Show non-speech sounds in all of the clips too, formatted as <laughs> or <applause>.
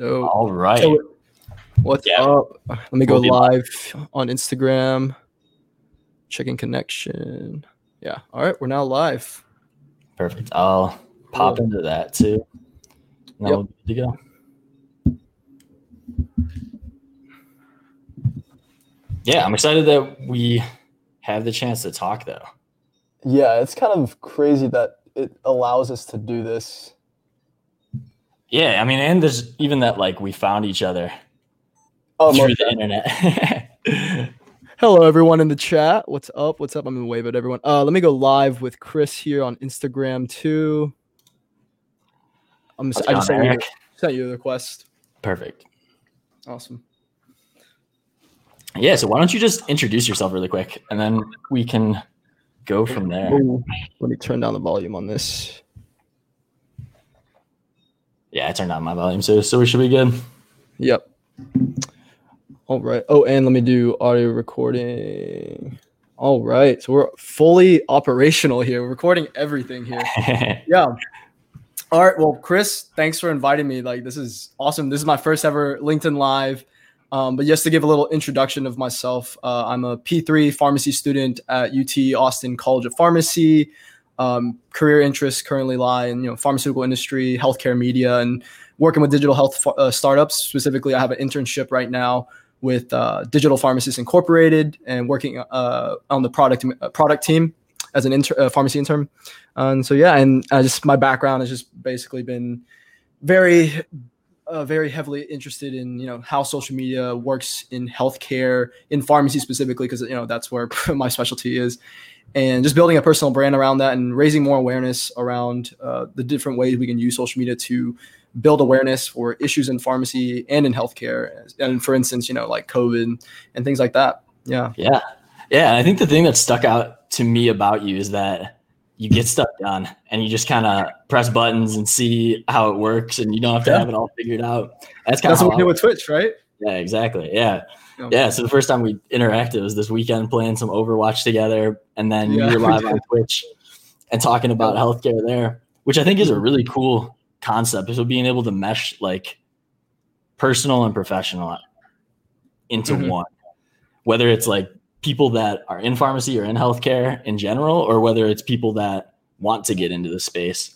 Dope. All right. So, what's Yeah. up? Let me go We'll be live on Instagram. Checking connection. Yeah. All right. We're now live. Perfect. I'll pop Cool. into that too. Now Yep. we'll good to go. Yeah, I'm excited that we have the chance to talk though. Yeah, it's kind of crazy that it allows us to do this. Yeah, I mean, and there's even that like we found each other Oh, through most the internet. <laughs> Hello, everyone in the chat. What's up? What's up? I'm gonna wave at everyone. Uh, let me go live with Chris here on Instagram too. I'm just, it I just sent you, sent you the request. Perfect. Awesome. Yeah, so why don't you just introduce yourself really quick and then we can go from there. Let me turn down the volume on this. Yeah, I turned down my volume, so so we should be good. Yep. All right. Oh, and let me do audio recording. All right. So we're fully operational here. We're recording everything here. <laughs> Yeah. All right. Well, Chris, thanks for inviting me. Like, this is awesome. This is my first ever LinkedIn Live. Um, but just to give a little introduction of myself, uh, I'm a P3 pharmacy student at UT Austin College of Pharmacy. Um, career interests currently lie in you know pharmaceutical industry, healthcare media, and working with digital health uh, startups. Specifically, I have an internship right now with uh, Digital Pharmacists Incorporated and working uh, on the product uh, product team as an inter- uh, pharmacy intern. And so yeah, and I just my background has just basically been very uh, very heavily interested in you know how social media works in healthcare in pharmacy specifically because you know that's where <laughs> my specialty is and just building a personal brand around that and raising more awareness around uh, the different ways we can use social media to build awareness for issues in pharmacy and in healthcare and for instance you know like covid and things like that yeah Yeah. Yeah. I think the thing that stuck out to me about you is that you get stuff done and you just kind of press buttons and see how it works and you don't have to Yeah. have it all figured out. That's kind of what we do with twitch right Yeah, exactly. Yeah. Yeah. So the first time we interacted was this weekend playing some Overwatch together. And then Yeah, you were live on. <laughs> Twitch and talking about healthcare there, which I think is a really cool concept. So being able to mesh like personal and professional into Mhm. one, whether it's like people that are in pharmacy or in healthcare in general, or whether it's people that want to get into the space.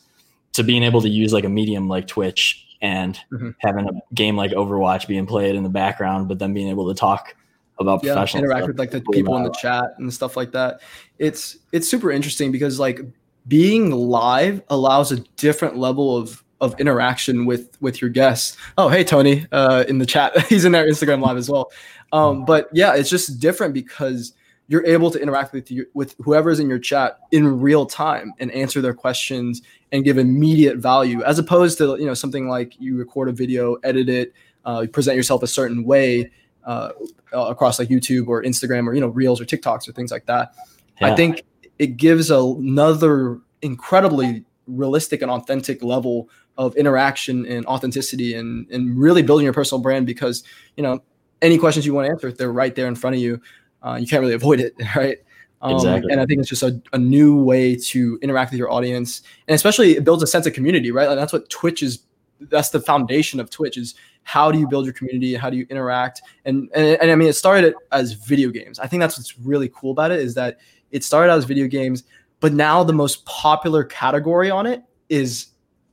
To being able to use like a medium like Twitch and Mhm. having a game like Overwatch being played in the background, but then being able to talk about yeah professional interact stuff. with like the people in the chat and stuff like that it's it's super interesting because like being live allows a different level of of interaction with with your guests oh hey tony uh in the chat <laughs> he's in our instagram live as well um but yeah it's just different because you're able to interact with you with whoever's in your chat in real time and answer their questions and give immediate value as opposed to you know something like you record a video edit it uh, present yourself a certain way uh, uh, across like YouTube or Instagram or you know Reels or TikToks or things like that. I think it gives another incredibly realistic and authentic level of interaction and authenticity and and really building your personal brand because you know any questions you want to answer they're right there in front of you. Uh, you can't really <laughs> avoid it, <laughs> right? Um, Exactly. And I think it's just a, a new way to interact with your audience, and especially it builds a sense of community, right? Like that's what Twitch is. That's the foundation of Twitch is how do you build your community how do you interact and, and and i mean it started as video games i think that's what's really cool about it is that it started out as video games but now the most popular category on it is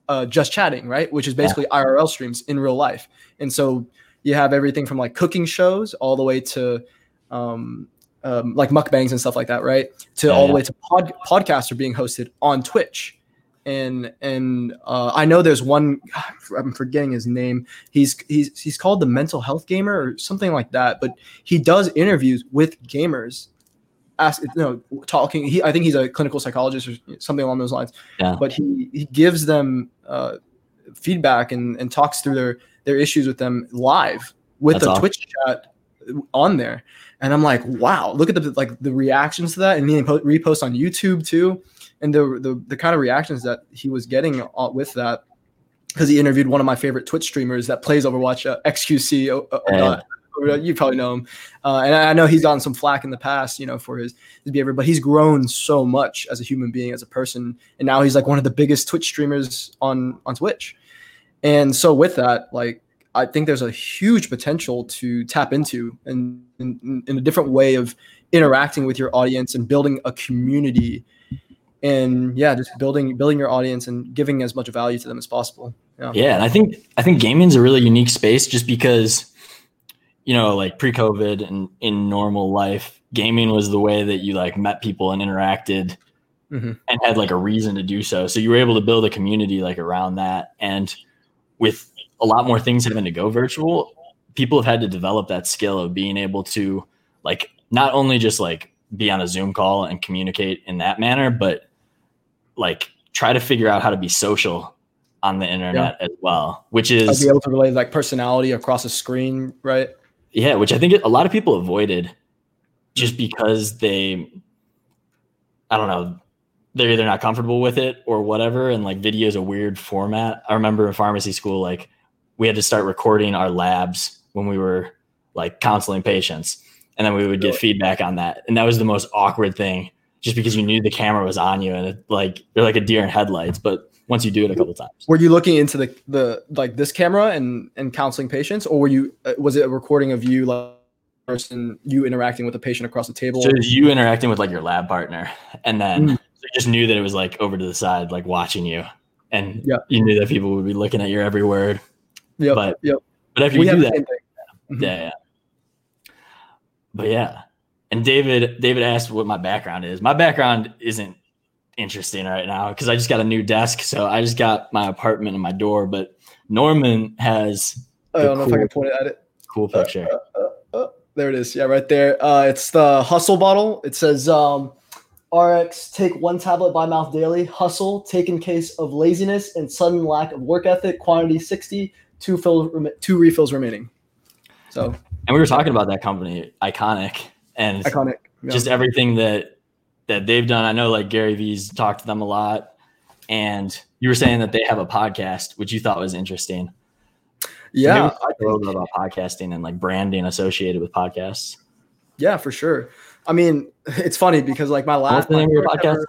uh, just chatting right which is basically irl streams in real life and so you have everything from like cooking shows all the way to um, um, like mukbangs and stuff like that right to Yeah, all the yeah. way to pod, podcasts are being hosted on twitch and and uh, I know there's one <sighs> I'm forgetting his name. He's he's he's called the mental health gamer or something like that. But he does interviews with gamers, ask you know talking. He I think he's a clinical psychologist or something along those lines. Yeah. But he he gives them uh, feedback and and talks through their their issues with them live with That's the awesome. Twitch chat on there. And I'm like, wow, look at the like the reactions to that, and then po- repost on YouTube too and the, the the kind of reactions that he was getting uh, with that because he interviewed one of my favorite Twitch streamers that plays Overwatch, uh, XQC. Uh, uh, uh, you probably know him, uh, and I know he's gotten some flack in the past, you know, for his, his behavior. But he's grown so much as a human being, as a person, and now he's like one of the biggest Twitch streamers on on Twitch. And so with that, like I think there's a huge potential to tap into and in, in, a different way of interacting with your audience and building a community and yeah, just building building your audience and giving as much value to them as possible. Yeah. Yeah. And I think I think gaming's a really unique space just because, you know, like pre-COVID and in normal life, gaming was the way that you like met people and interacted mm-hmm. and had like a reason to do so. So you were able to build a community like around that. And with a lot more things having to go virtual, people have had to develop that skill of being able to like not only just like be on a Zoom call and communicate in that manner, but like try to figure out how to be social on the internet yeah. as well, which is I'd be able to relate like personality across a screen, right? Yeah, which I think a lot of people avoided just because they, I don't know, they're either not comfortable with it or whatever. And like video is a weird format. I remember in pharmacy school, like we had to start recording our labs when we were like counseling patients. And then we would get feedback on that. And that was the most awkward thing just because you knew the camera was on you and it, like you're like a deer in headlights. But once you do it a couple times, were you looking into the, the like this camera and, and counseling patients or were you, uh, was it a recording of you like person, you interacting with a patient across the table? So you interacting with like your lab partner and then mm you just knew that it was like over to the side, like watching you and yeah. you knew that people would be looking at your every word. Yeah. But, yep. but if you we do that, yeah, mm-hmm. yeah. But yeah. And David, David asked what my background is. My background isn't interesting right now because I just got a new desk. So I just got my apartment and my door. But Norman has. I don't know cool, if I can point it at it. Cool picture. Uh, uh, uh, uh, there it is. Yeah, right there. Uh, it's the hustle bottle. It says um, RX, take one tablet by mouth daily. Hustle, take in case of laziness and sudden lack of work ethic. Quantity 60, two, fill, two refills remaining. So, and we were talking about that company, Iconic, and Iconic, yeah. just everything that that they've done. I know like Gary Vee's talked to them a lot, and you were saying that they have a podcast, which you thought was interesting. Yeah, so a little bit about podcasting and like branding associated with podcasts. Yeah, for sure. I mean, it's funny because like my last name of your podcast. Ever,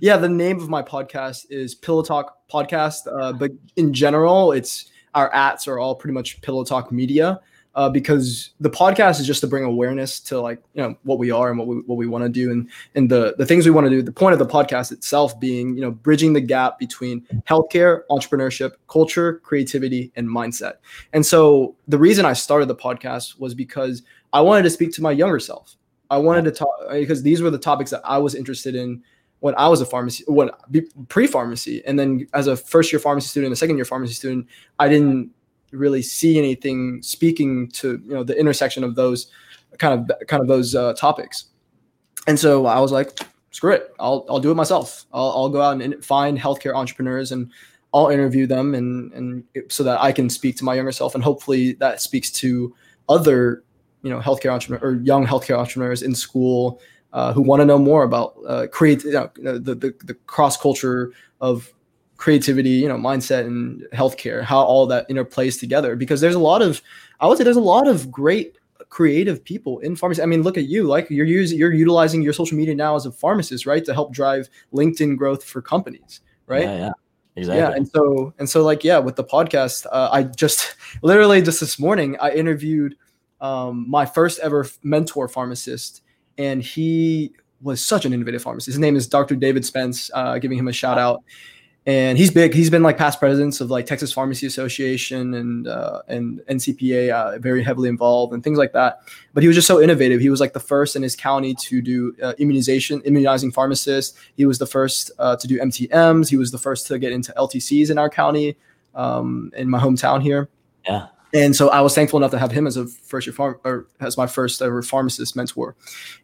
yeah, the name of my podcast is Pillow Talk Podcast, uh, but in general, it's our ats are all pretty much Pillow Talk Media. Uh, because the podcast is just to bring awareness to like you know what we are and what we what we want to do and and the the things we want to do. The point of the podcast itself being you know bridging the gap between healthcare, entrepreneurship, culture, creativity, and mindset. And so the reason I started the podcast was because I wanted to speak to my younger self. I wanted to talk because these were the topics that I was interested in when I was a pharmacy, when pre-pharmacy, and then as a first-year pharmacy student, a second-year pharmacy student, I didn't really see anything speaking to you know the intersection of those kind of kind of those uh, topics. And so I was like, screw it, I'll I'll do it myself. I'll I'll go out and find healthcare entrepreneurs and I'll interview them and and so that I can speak to my younger self and hopefully that speaks to other you know healthcare entrepreneur or young healthcare entrepreneurs in school uh, who want to know more about uh, create you know, the, the, the cross culture of creativity, you know, mindset and healthcare, how all that interplays together. Because there's a lot of, I would say, there's a lot of great creative people in pharmacy. I mean, look at you, like you're using, you're utilizing your social media now as a pharmacist, right, to help drive LinkedIn growth for companies, right? Yeah, yeah. Exactly. Yeah, and so and so, like, yeah, with the podcast, uh, I just literally just this morning I interviewed um, my first ever mentor pharmacist, and he was such an innovative pharmacist. His name is Dr. David Spence, uh, giving him a shout out. And he's big. He's been like past presidents of like Texas Pharmacy Association and uh, and NCPA, uh, very heavily involved and things like that. But he was just so innovative. He was like the first in his county to do uh, immunization, immunizing pharmacists. He was the first uh, to do MTMs. He was the first to get into LTCs in our county, um, in my hometown here. Yeah. And so I was thankful enough to have him as a first year farm or as my first ever pharmacist mentor.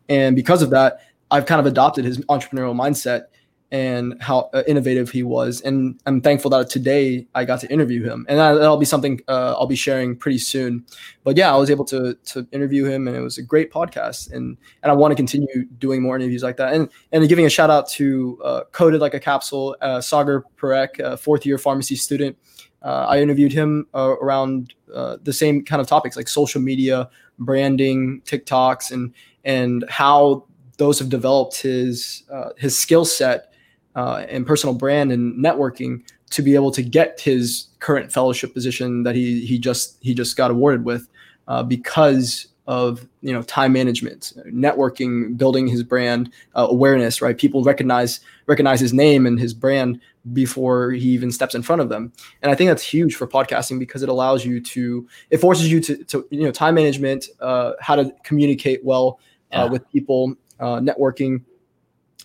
And because of that, I've kind of adopted his entrepreneurial mindset and how uh, innovative he was. And I'm thankful that today I got to interview him, and that, will be something uh, I'll be sharing pretty soon. But yeah, I was able to to interview him, and it was a great podcast. And and I want to continue doing more interviews like that. And and giving a shout out to uh, Coded Like a Capsule, uh, Sagar Parekh, fourth year pharmacy student. Uh, I interviewed him uh, around uh, the same kind of topics like social media, branding, TikToks, and and how those have developed his uh, his skill set uh, and personal brand and networking to be able to get his current fellowship position that he he just he just got awarded with uh, because of you know time management networking building his brand uh, awareness right people recognize recognize his name and his brand before he even steps in front of them and i think that's huge for podcasting because it allows you to it forces you to, to you know time management uh, how to communicate well uh, yeah. with people uh, networking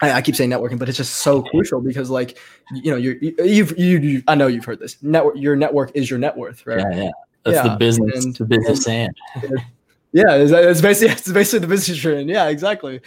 I, I, keep saying networking but it's just so crucial because like you know you're, you you've you, you i know you've heard this network your network is your net worth right yeah, yeah. That's yeah. the business, and, the business and, saying. Yeah, it's, it's basically <laughs> it's basically the business trend. Yeah, exactly.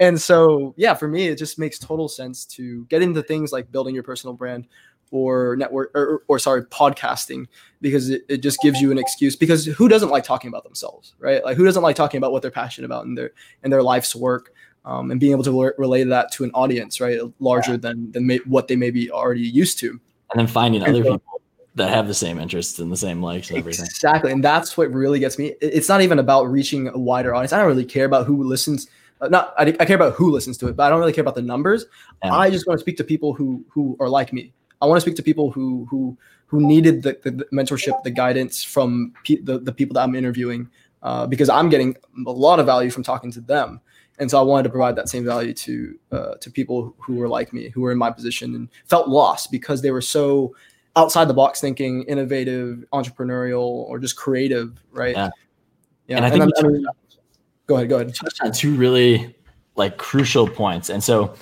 And so yeah, for me, it just makes total sense to get into things like building your personal brand or network or, or sorry podcasting because it, it just gives you an excuse because who doesn't like talking about themselves right like who doesn't like talking about what they're passionate about in their in their life's work um, and being able to relay that to an audience right larger yeah. than than may, what they may be already used to and then finding and other so, people that have the same interests and the same likes and everything. Exactly. And that's what really gets me. It's not even about reaching a wider audience. I don't really care about who listens. Uh, not I, I, care about who listens to it, but I don't really care about the numbers. Yeah. I just want to speak to people who who are like me. I want to speak to people who who who needed the, the, the mentorship, the guidance from pe- the, the people that I'm interviewing uh, because I'm getting a lot of value from talking to them. And so I wanted to provide that same value to uh, to people who were like me, who were in my position and felt lost because they were so outside the box thinking, innovative, entrepreneurial, or just creative, right? Yeah. Yeah. And I think and I mean, go ahead. Go ahead. Touched on two really like crucial points, and so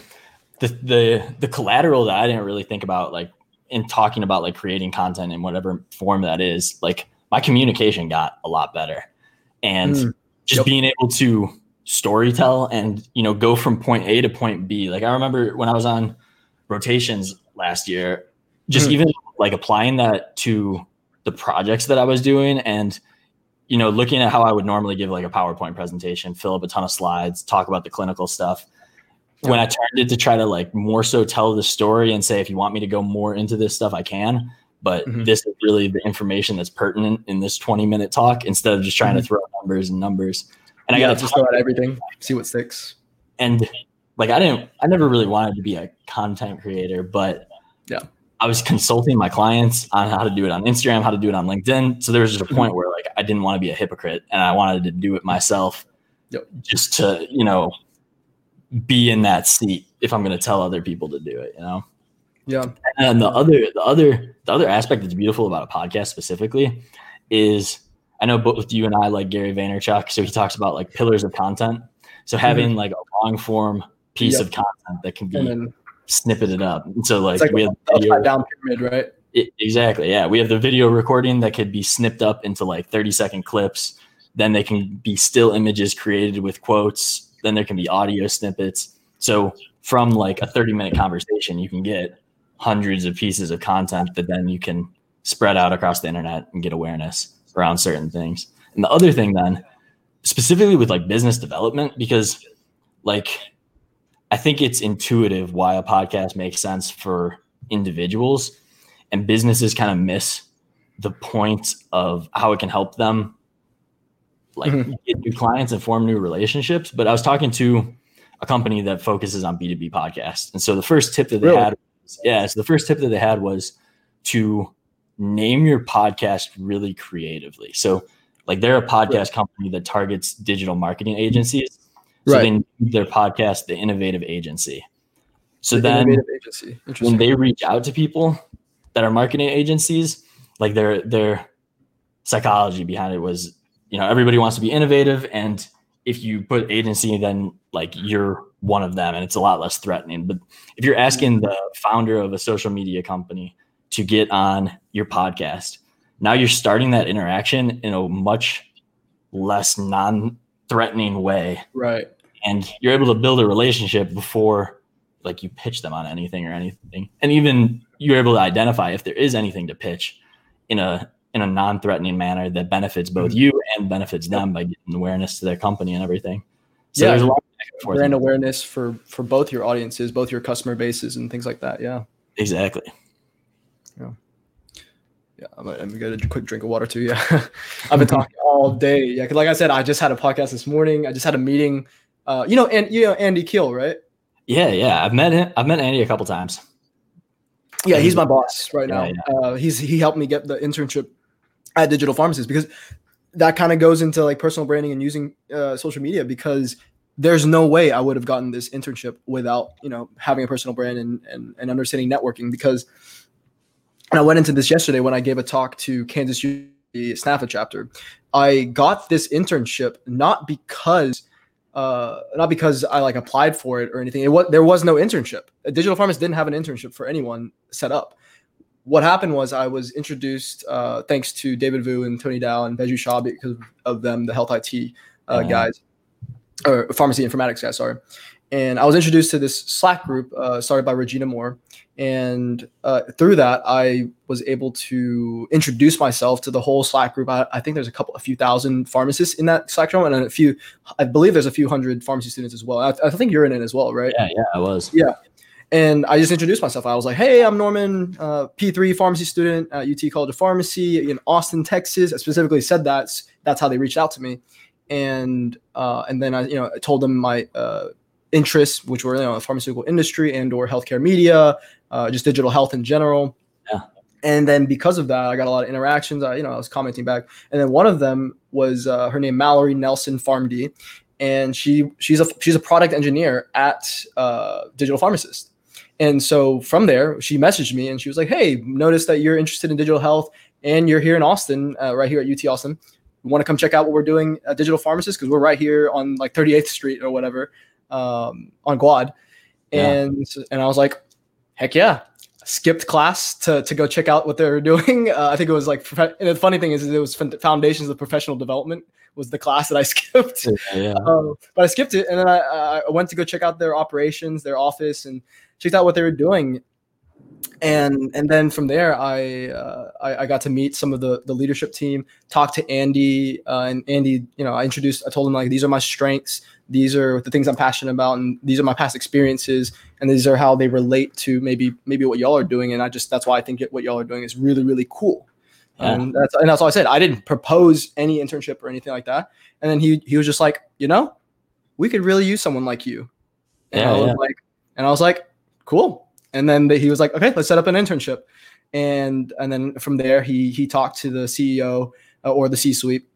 the the the collateral that I didn't really think about, like in talking about like creating content in whatever form that is, like my communication got a lot better, and mm. just yep. being able to story tell and you know go from point A to point B. Like I remember when I was on rotations last year, just mm. even like applying that to the projects that I was doing and you know looking at how I would normally give like a PowerPoint presentation, fill up a ton of slides, talk about the clinical stuff. When I turned it to try to like more so tell the story and say if you want me to go more into this stuff I can, but mm-hmm. this is really the information that's pertinent in this 20 minute talk instead of just trying mm-hmm. to throw numbers and numbers. And yeah, I got to just throw out everything, see what sticks. And like I didn't I never really wanted to be a content creator, but yeah I was consulting my clients on how to do it on Instagram, how to do it on LinkedIn. So there was just a mm-hmm. point where like I didn't want to be a hypocrite and I wanted to do it myself yep. just to, you know, be in that seat if I'm going to tell other people to do it, you know? Yeah. And the other, the other, the other aspect that's beautiful about a podcast specifically is I know both you and I like Gary Vaynerchuk. So he talks about like pillars of content. So having mm-hmm. like a long form piece yep. of content that can be snippet it up. And so like, like we have video, down pyramid, right? It, exactly. Yeah. We have the video recording that could be snipped up into like 30 second clips. Then they can be still images created with quotes. Then there can be audio snippets. So from like a 30 minute conversation, you can get hundreds of pieces of content that then you can spread out across the internet and get awareness around certain things. And the other thing then, specifically with like business development, because like I think it's intuitive why a podcast makes sense for individuals and businesses kind of miss the point of how it can help them like mm-hmm. get new clients and form new relationships. But I was talking to a company that focuses on B2B podcasts. And so the first tip that they really? had was, yeah, so the first tip that they had was to name your podcast really creatively. So like they're a podcast company that targets digital marketing agencies so right. they name their podcast the Innovative Agency. So the then agency. when they reach out to people that are marketing agencies, like their their psychology behind it was, you know, everybody wants to be innovative and if you put agency then like you're one of them and it's a lot less threatening. But if you're asking the founder of a social media company to get on your podcast, now you're starting that interaction in a much less non threatening way. Right. And you're able to build a relationship before like you pitch them on anything or anything. And even you're able to identify if there is anything to pitch in a in a non-threatening manner that benefits both mm-hmm. you and benefits them by getting awareness to their company and everything. So yeah, there's a lot of brand awareness for for both your audiences, both your customer bases and things like that. Yeah. Exactly. Yeah. I'm, I'm gonna get a quick drink of water too. Yeah, <laughs> I've been talking all day. Yeah, cause like I said, I just had a podcast this morning. I just had a meeting. Uh, you know, and you know Andy Keel, right? Yeah, yeah. I've met him. I've met Andy a couple times. Yeah, he's my boss right now. Yeah, yeah. Uh, he's he helped me get the internship at Digital Pharmacist because that kind of goes into like personal branding and using uh, social media because there's no way I would have gotten this internship without you know having a personal brand and and, and understanding networking because and I went into this yesterday when I gave a talk to Kansas U SNPhA chapter. I got this internship not because uh, not because I like applied for it or anything. It was there was no internship. Digital pharmacist didn't have an internship for anyone set up. What happened was I was introduced uh, thanks to David Vu and Tony Dow and Beju Shah because of them, the health IT uh, uh-huh. guys or pharmacy informatics guys. Sorry, and I was introduced to this Slack group uh, started by Regina Moore, and uh, through that I was able to introduce myself to the whole Slack group. I, I, think there's a couple, a few thousand pharmacists in that Slack channel, and a few, I believe there's a few hundred pharmacy students as well. I, I think you're in it as well, right? Yeah, yeah, I was. Yeah, and I just introduced myself. I was like, "Hey, I'm Norman, uh, P3 pharmacy student at UT College of Pharmacy in Austin, Texas." I specifically said that. That's how they reached out to me, and uh, and then I, you know, I told them my uh, interests, which were you know, the pharmaceutical industry and or healthcare media, uh, just digital health in general. Yeah. And then because of that, I got a lot of interactions. I, you know, I was commenting back, and then one of them was uh, her name Mallory Nelson PharmD, and she she's a she's a product engineer at uh, Digital Pharmacist. And so from there, she messaged me and she was like, "Hey, notice that you're interested in digital health and you're here in Austin, uh, right here at UT Austin. You want to come check out what we're doing at Digital Pharmacist because we're right here on like 38th Street or whatever um, on Quad." And yeah. and I was like, "Heck yeah!" Skipped class to to go check out what they were <laughs> doing. Uh, I think it was like, and the funny thing is, it was Foundations of Professional Development was the class that I <laughs> skipped. Yeah. Um, but I skipped it, and then I, I went to go check out their operations, their office, and checked out what they were doing and and then from there I, uh, I, I got to meet some of the the leadership team talk to andy uh, and andy you know i introduced i told him like these are my strengths these are the things i'm passionate about and these are my past experiences and these are how they relate to maybe maybe what y'all are doing and i just that's why i think what y'all are doing is really really cool yeah. and that's and that's all i said i didn't propose any internship or anything like that and then he he was just like you know we could really use someone like you and yeah, i was yeah. like and i was like cool. And then the, he was like, okay, let's set up an internship. And and then from there, he he talked to the CEO uh, or the C-suite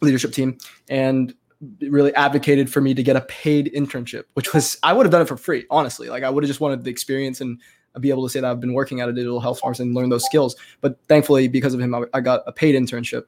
leadership team and really advocated for me to get a paid internship, which was I would have done it for free, honestly. Like I would have just wanted the experience and be able to say that I've been working at a digital health farm and learn those skills. But thankfully, because of him, I, I got a paid internship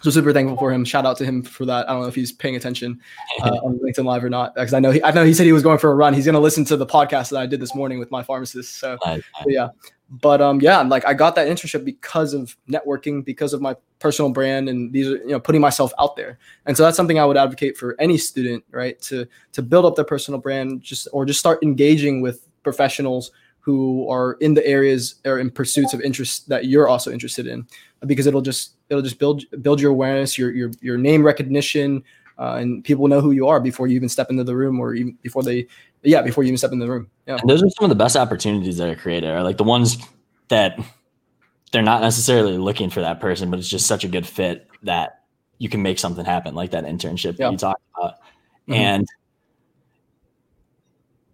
so super thankful for him. Shout out to him for that. I don't know if he's paying attention uh, <laughs> on LinkedIn Live or not, because I know he, I know he said he was going for a run. He's going to listen to the podcast that I did this morning with my pharmacist. So, yeah, but um, yeah, like I got that internship because of networking, because of my personal brand, and these are you know putting myself out there. And so that's something I would advocate for any student, right? To to build up their personal brand, just or just start engaging with professionals who are in the areas or in pursuits of interest that you're also interested in because it'll just it'll just build build your awareness your your, your name recognition uh, and people know who you are before you even step into the room or even before they yeah before you even step in the room yeah and those are some of the best opportunities that are created are like the ones that they're not necessarily looking for that person but it's just such a good fit that you can make something happen like that internship yeah. that you talked about mm-hmm. and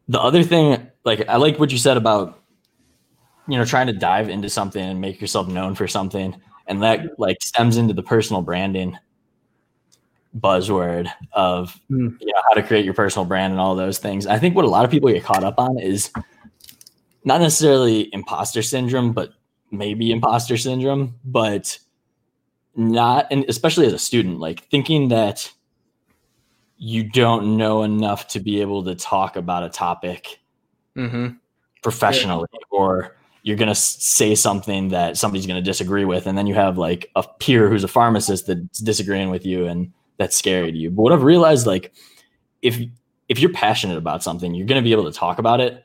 the other thing like I like what you said about you know trying to dive into something and make yourself known for something and that like stems into the personal branding buzzword of mm. you know how to create your personal brand and all those things. I think what a lot of people get caught up on is not necessarily imposter syndrome, but maybe imposter syndrome, but not and especially as a student, like thinking that you don't know enough to be able to talk about a topic mm-hmm. professionally yeah. or you're going to say something that somebody's going to disagree with and then you have like a peer who's a pharmacist that's disagreeing with you and that's scary to you but what i've realized like if if you're passionate about something you're going to be able to talk about it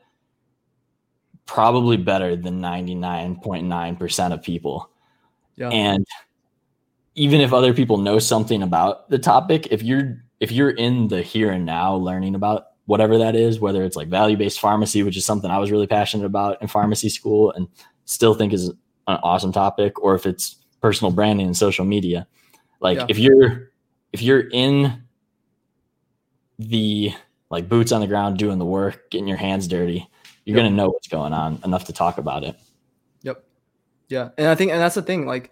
probably better than 99.9% of people yeah. and even if other people know something about the topic if you're if you're in the here and now learning about whatever that is, whether it's like value based pharmacy, which is something I was really passionate about in pharmacy school and still think is an awesome topic, or if it's personal branding and social media. Like yeah. if you're if you're in the like boots on the ground doing the work, getting your hands dirty, you're yep. gonna know what's going on enough to talk about it. Yep. Yeah, and I think, and that's the thing. Like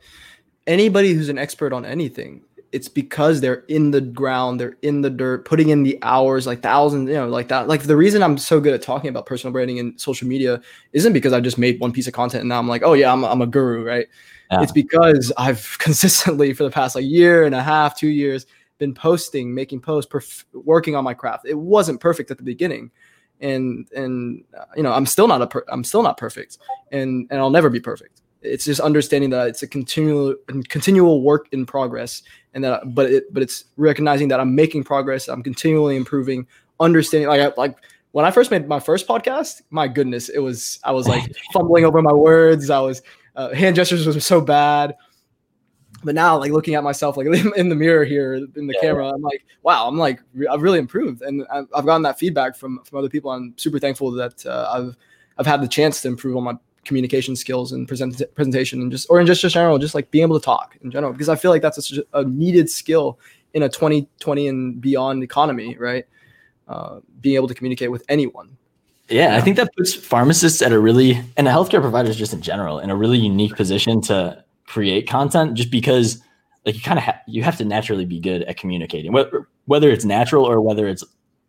anybody who's an expert on anything, it's because they're in the ground, they're in the dirt, putting in the hours, like thousands, you know, like that. Like the reason I'm so good at talking about personal branding and social media isn't because I just made one piece of content and now I'm like, oh yeah, I'm, I'm a guru, right? Yeah. It's because I've <laughs> consistently for the past like year and a half, two years, been posting, making posts, perf- working on my craft. It wasn't perfect at the beginning, and and uh, you know I'm still not a per- I'm still not perfect, and and I'll never be perfect it's just understanding that it's a continual continual work in progress and that but it but it's recognizing that i'm making progress i'm continually improving understanding like I, like when i first made my first podcast my goodness it was i was like <laughs> fumbling over my words i was uh, hand gestures was so bad but now like looking at myself like <laughs> in the mirror here in the yeah. camera i'm like wow i'm like i've really improved and i've, I've gotten that feedback from from other people i'm super thankful that uh, i've i've had the chance to improve on my communication skills and present presentation and just or in just, just general just like being able to talk in general because i feel like that's a, a needed skill in a 2020 and beyond economy right? Uh, being able to communicate with anyone. Yeah, I think that puts pharmacists at a really and healthcare providers just in general in a really unique position to create content just because like you kind of ha- you have to naturally be good at communicating whether whether it's natural or whether it's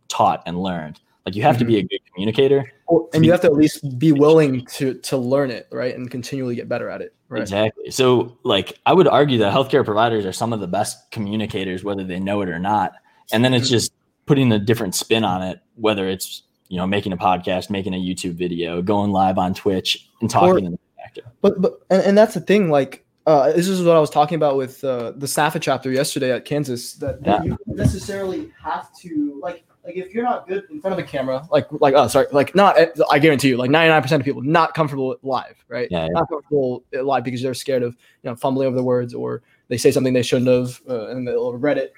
taught and learned like you have mm-hmm. to be mm-hmm. a good communicator. and you have to at least be willing to to learn it, right? And continually get better at it. Right. Exactly. So like I would argue that healthcare providers are some of the best communicators, whether they know it or not. And then it's mm-hmm. just putting a different spin on it, whether it's you know making a podcast, making a YouTube video, going live on Twitch and talking or, to the But but and, and that's the thing, like uh, this is what I was talking about with uh, the SAFA chapter yesterday at Kansas. That, that yeah. you necessarily have to like like if you're not good in front of the camera, like like oh sorry, like not I guarantee you, like 99% of people not comfortable with live, right? Yeah, yeah. Not comfortable live because they're scared of you know fumbling over the words or they say something they shouldn't have uh, and they'll regret it.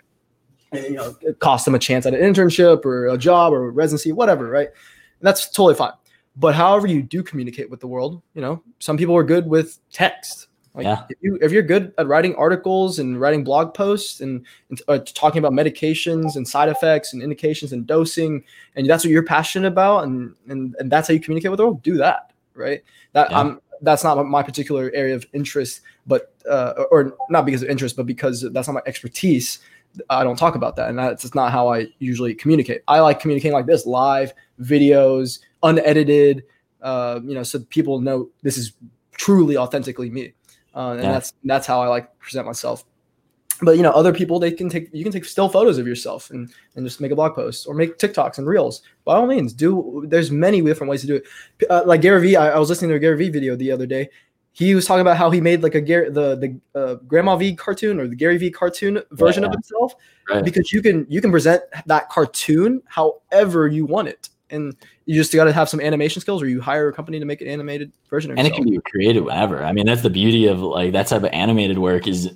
And, you know, it costs them a chance at an internship or a job or a residency, whatever, right? And that's totally fine. But however you do communicate with the world, you know, some people are good with text, like yeah. if you if you're good at writing articles and writing blog posts and, and uh, talking about medications and side effects and indications and dosing, and that's what you're passionate about, and and, and that's how you communicate with the world, do that, right? That yeah. I'm that's not my particular area of interest, but uh, or not because of interest, but because that's not my expertise. I don't talk about that, and that's not how I usually communicate. I like communicating like this: live videos, unedited. Uh, you know, so people know this is truly, authentically me uh, and yeah. that's that's how I like present myself. But you know, other people they can take you can take still photos of yourself and and just make a blog post or make TikToks and reels. By all means, do. There's many different ways to do it. Uh, like Gary Vee, I, I, was listening to a Gary Vee video the other day. He was talking about how he made like a Gary the the uh, Grandma V cartoon or the Gary Vee cartoon version yeah. of himself right. because you can you can present that cartoon however you want it and you just got to have some animation skills or you hire a company to make an animated version of and yourself. it can be created whenever i mean that's the beauty of like that type of animated work is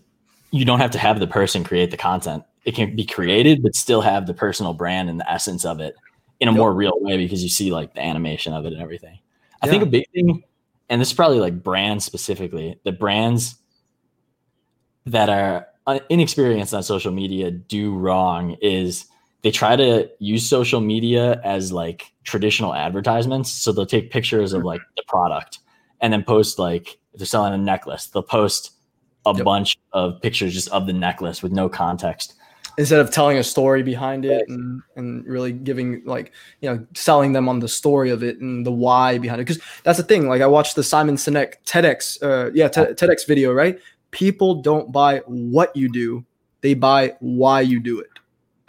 you don't have to have the person create the content it can be created but still have the personal brand and the essence of it in a yep. more real way because you see like the animation of it and everything i yeah. think a big thing and this is probably like brands specifically the brands that are uh, inexperienced on social media do wrong is they try to use social media as like traditional advertisements. So they'll take pictures of like the product and then post like if they're selling a necklace, they'll post a yep. bunch of pictures just of the necklace with no context. Instead of telling a story behind it and, and really giving like, you know, selling them on the story of it and the why behind it. Cause that's the thing. Like I watched the Simon Sinek TEDx, uh, yeah, TEDx video, right? People don't buy what you do. They buy why you do it.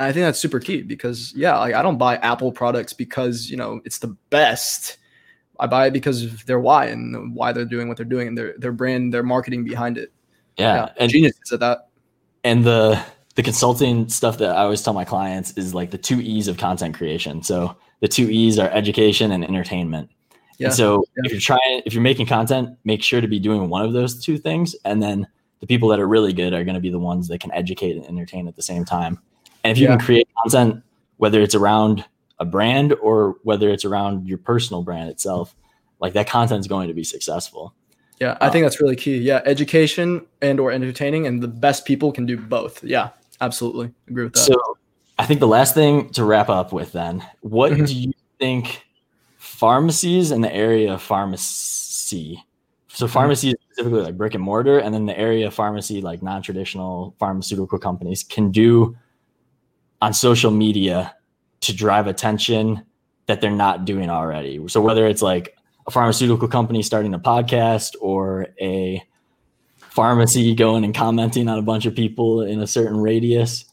And I think that's super key because yeah, like I don't buy Apple products because you know it's the best. I buy it because of their why and why they're doing what they're doing and their their brand, their marketing behind it. Yeah, yeah and geniuses at that. And the the consulting stuff that I always tell my clients is like the two E's of content creation. So the two E's are education and entertainment. Yeah. And so yeah. if you're trying, if you're making content, make sure to be doing one of those two things, and then the people that are really good are going to be the ones that can educate and entertain at the same time. And if you yeah. can create content, whether it's around a brand or whether it's around your personal brand itself, like that content is going to be successful. Yeah, I think that's really key. Yeah, education and or entertaining, and the best people can do both. Yeah, absolutely agree with that. So, I think the last thing to wrap up with then, what mm-hmm. do you think pharmacies in the area of pharmacy, So pharmacies specifically like brick and mortar, and then the area of pharmacy, like non-traditional pharmaceutical companies, can do on social media to drive attention that they're not doing already. So whether it's like a pharmaceutical company starting a podcast or a pharmacy going and commenting on a bunch of people in a certain radius.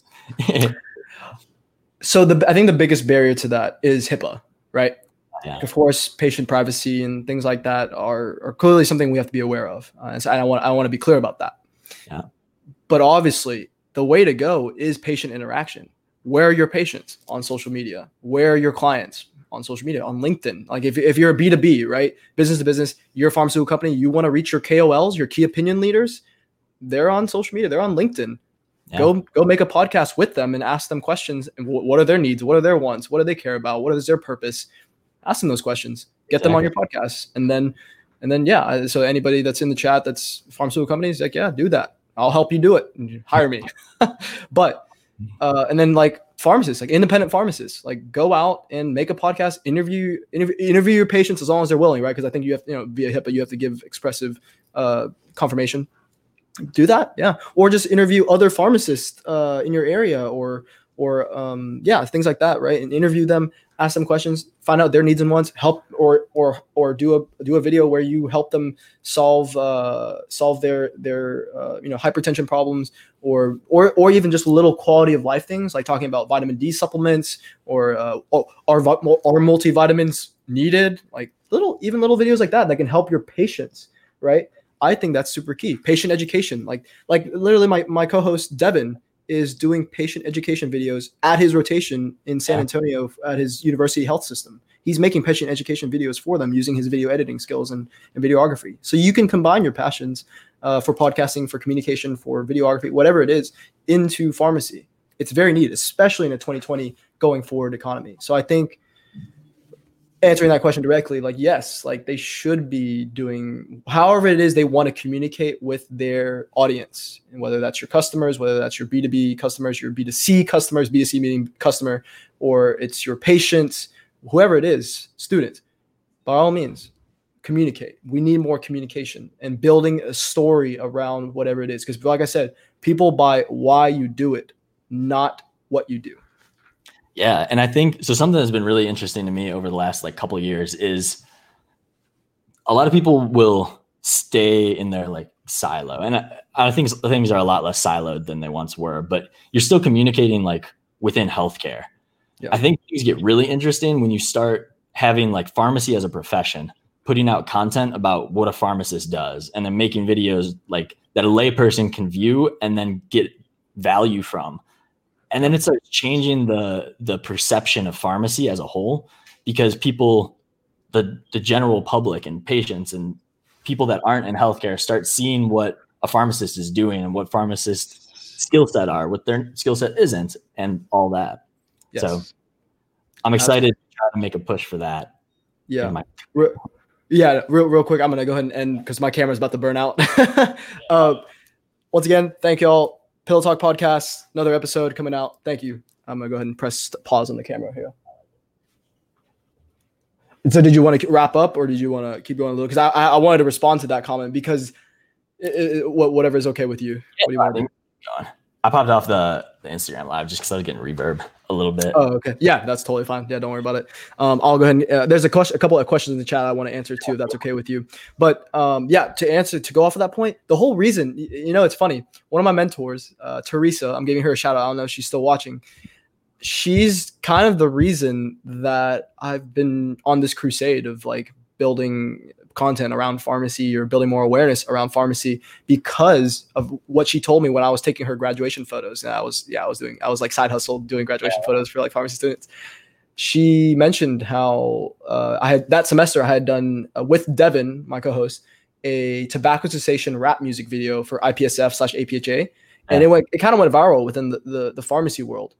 <laughs> so the I think the biggest barrier to that is HIPAA, right? Yeah. Of course, patient privacy and things like that are, are clearly something we have to be aware of. Uh, and so I want I want to be clear about that. Yeah. But obviously, the way to go is patient interaction. Where are your patients on social media? Where are your clients on social media? On LinkedIn. Like if, if you're a B2B, right? Business to business, you're a pharmaceutical company, you want to reach your KOLs, your key opinion leaders, they're on social media, they're on LinkedIn. Yeah. Go go make a podcast with them and ask them questions. And what are their needs? What are their wants? What do they care about? What is their purpose? ask them those questions get them on your podcast and then and then yeah so anybody that's in the chat that's pharmaceutical companies like yeah do that i'll help you do it hire me <laughs> but uh, and then like pharmacists like independent pharmacists like go out and make a podcast interview interview, interview your patients as long as they're willing right? Because i think you have you know via hipaa you have to give expressive uh, confirmation. Do that yeah. Or just interview other pharmacists uh, in your area or or um, yeah things like that right? And interview them ask them questions, find out their needs and wants, help or or or do a do a video where you help them solve uh, solve their their uh, you know hypertension problems or or or even just little quality of life things like talking about vitamin D supplements or uh, are are multivitamins needed? Like little even little videos like that that can help your patients right? I think that's super key. Patient education. Like like literally my my co-host Devin is doing patient education videos at his rotation in San Antonio at his university health system. He's making patient education videos for them using his video editing skills and, and videography. So you can combine your passions uh, for podcasting, for communication, for videography, whatever it is, into pharmacy. It's very neat, especially in a 2020 going forward economy. So I think answering that question directly like yes like they should be doing however it is they want to communicate with their audience and whether that's your customers whether that's your b2b customers your b2c customers b2c meaning customer or it's your patients whoever it is students by all means communicate. We need more communication and building a story around whatever it is because like i said people buy why you do it not what you do yeah, and I think so. Something that's been really interesting to me over the last like couple years is a lot of people will stay in their like silo, and I, I think things are a lot less siloed than they once were. But you're still communicating like within healthcare. Yeah. I think things get really interesting when you start having like pharmacy as a profession, putting out content about what a pharmacist does, and then making videos like that a layperson can view and then get value from and then it starts changing the the perception of pharmacy as a whole because people the the general public and patients and people that aren't in healthcare start seeing what a pharmacist is doing and what pharmacist skill set are what their skill set isn't and all that yes. so i'm excited Absolutely. to try to make a push for that yeah my- yeah real, real quick i'm gonna go ahead and end because my camera's about to burn out <laughs> uh, once again thank you all Pillow Talk podcast, another episode coming out. Thank you. I'm gonna go ahead and press pause on the camera here. And so, did you want to wrap up, or did you want to keep going a little? Because I, I wanted to respond to that comment because it, it, whatever is okay with you. Yeah, what do you want to do? I popped off the, the Instagram live just because I was getting reverb a little bit. Oh, okay. Yeah, that's totally fine. Yeah, don't worry about it. Um, I'll go ahead and uh, there's a question, a couple of questions in the chat I want to answer too. If that's okay with you. But um, yeah, to answer to go off of that point, the whole reason, you know, it's funny. One of my mentors, uh, Teresa, I'm giving her a shout out. I don't know if she's still watching. She's kind of the reason that I've been on this crusade of like building content around pharmacy or building more awareness around pharmacy because of what she told me when I was taking her graduation photos. And I was, yeah, I was doing, I was like side hustle doing graduation photos for like pharmacy students. She mentioned how uh, I had that semester I had done uh, with Devin, my co-host, a tobacco cessation rap music video for IPSF slash APHA, and it went, it kind of went viral within the, the, the pharmacy world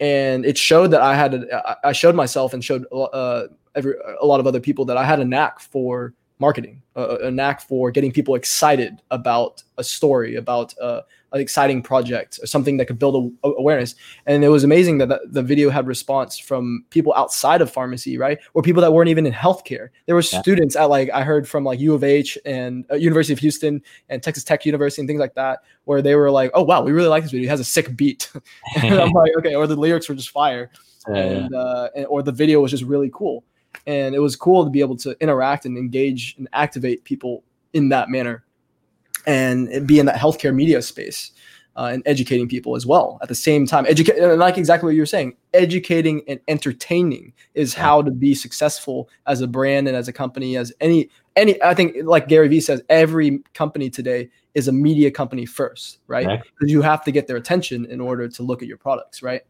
and it showed that I had a, I showed myself and showed uh, every a lot of other people that I had a knack for marketing, a, a, knack for getting people excited about a story, about uh, an exciting project, or something that could build a, awareness. And it was amazing that the, the, video had response from people outside of pharmacy, right, or people that weren't even in healthcare. There were yeah. students at like I heard from like U of H and uh, University of Houston and Texas Tech University and things like that, where they were like, "Oh wow, we really like this video. It has a sick beat." <laughs> and I'm <laughs> like, "Okay," or the lyrics were just fire, yeah, and, uh, and or the video was just really cool and it was cool to be able to interact and engage and activate people in that manner and be in that healthcare media space uh, and educating people as well at the same time. Educate like exactly what you were saying educating and entertaining is how to be successful as a brand and as a company as any any i think like gary vee says every company today is a media company first right? Because you have to get their attention in order to look at your products right?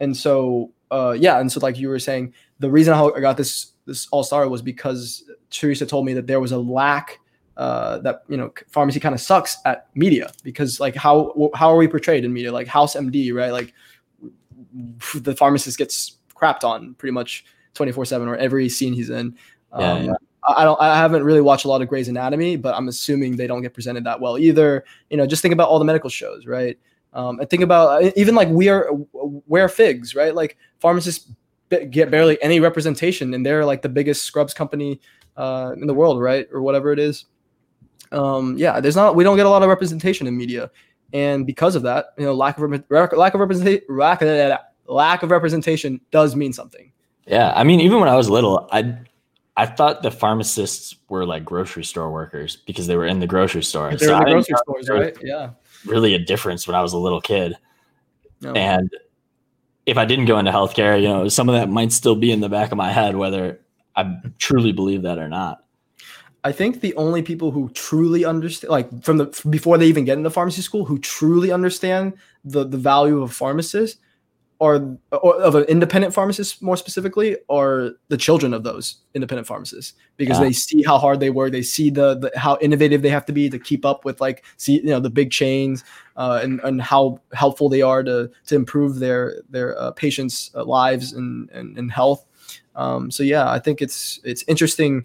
And so uh, yeah, and so like you were saying, the reason how I got this this all star was because Teresa told me that there was a lack uh, that you know pharmacy kind of sucks at media because like how how are we portrayed in media like House MD right like the pharmacist gets crapped on pretty much 24 7 or every scene he's in. Um, yeah, I don't. I haven't really watched a lot of Grey's Anatomy, but I'm assuming they don't get presented that well either. You know, just think about all the medical shows, right? Um, and think about even like we are wear figs, right? Like pharmacists get barely any representation, and they're like the biggest scrubs company uh, in the world, right, or whatever it is. Um, yeah, there's not we don't get a lot of representation in media, and because of that, you know, lack of lack of representation lack of, lack of representation does mean something. Yeah, I mean, even when I was little, I I thought the pharmacists were like grocery store workers because they were in the grocery store. They're so in the grocery stores, right? Yeah really a difference when I was a little kid. No. And if I didn't go into healthcare, you know, some of that might still be in the back of my head, whether I truly believe that or not. I think the only people who truly understand, like from the before they even get into pharmacy school, who truly understand the the value of a pharmacist or, or of an independent pharmacist more specifically are the children of those independent pharmacists because yeah. they see how hard they work they see the, the, how innovative they have to be to keep up with like see you know the big chains uh, and, and how helpful they are to to improve their their uh, patients uh, lives and, and, and health um, so yeah i think it's it's interesting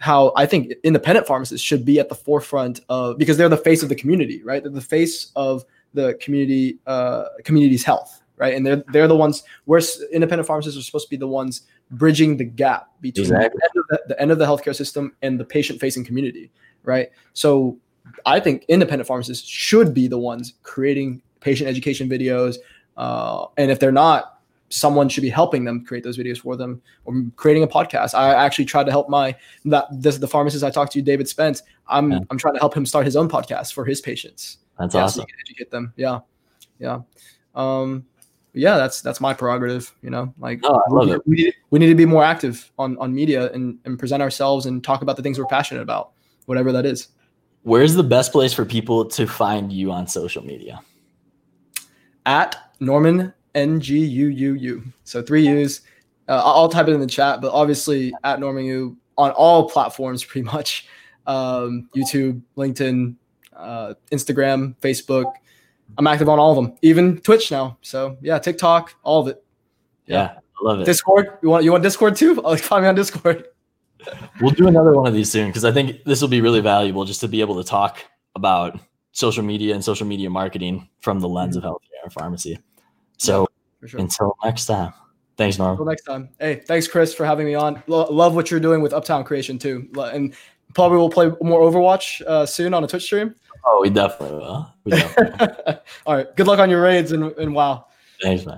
how I think independent pharmacists should be at the forefront of because they're the face of the community, right? They're the face of the community uh, community's health, right? And they're they're the ones where independent pharmacists are supposed to be the ones bridging the gap between exactly. the, end the, the, end of the healthcare system and the patient-facing community, right? So I think independent pharmacists should be the ones creating patient education videos, uh, and if they're not, someone should be helping them create those videos for them or creating a podcast. I actually tried to help my that this the pharmacist I talked to, David Spence. I'm yeah. I'm trying to help him start his own podcast for his patients. That's yeah, awesome. So educate them. Yeah, yeah. Um, yeah, that's that's my prerogative. You know, like oh, I love we, it. We need, we need to be more active on on media and and present ourselves and talk about the things we're passionate about, whatever that is. Where's the best place for people to find you on social media? At Norman N G U U U. So three U's. Uh, I'll type it in the chat, but obviously at Norman U on all platforms, <laughs> pretty much. Um, YouTube, LinkedIn, uh, Instagram, Facebook. I'm active on all of them, even Twitch now. So yeah, TikTok, all of it. Yeah, I love it. Discord. You want you want Discord too? <laughs> I'll find me on Discord. <laughs> we'll do another one of these soon because I think this will be really valuable just to be able to talk about social media and social media marketing from the lens mm-hmm. of healthcare and pharmacy. So yeah, sure. until next time. Thanks, Norm. Until next time. Hey, thanks, Chris, for having me on. Lo- love what you're doing with Uptown Creation too, and probably we'll play more Overwatch uh, soon on a Twitch stream. Oh, we definitely will. We definitely <laughs> will. All right. Good luck on your raids and, and wow. Thanks, man.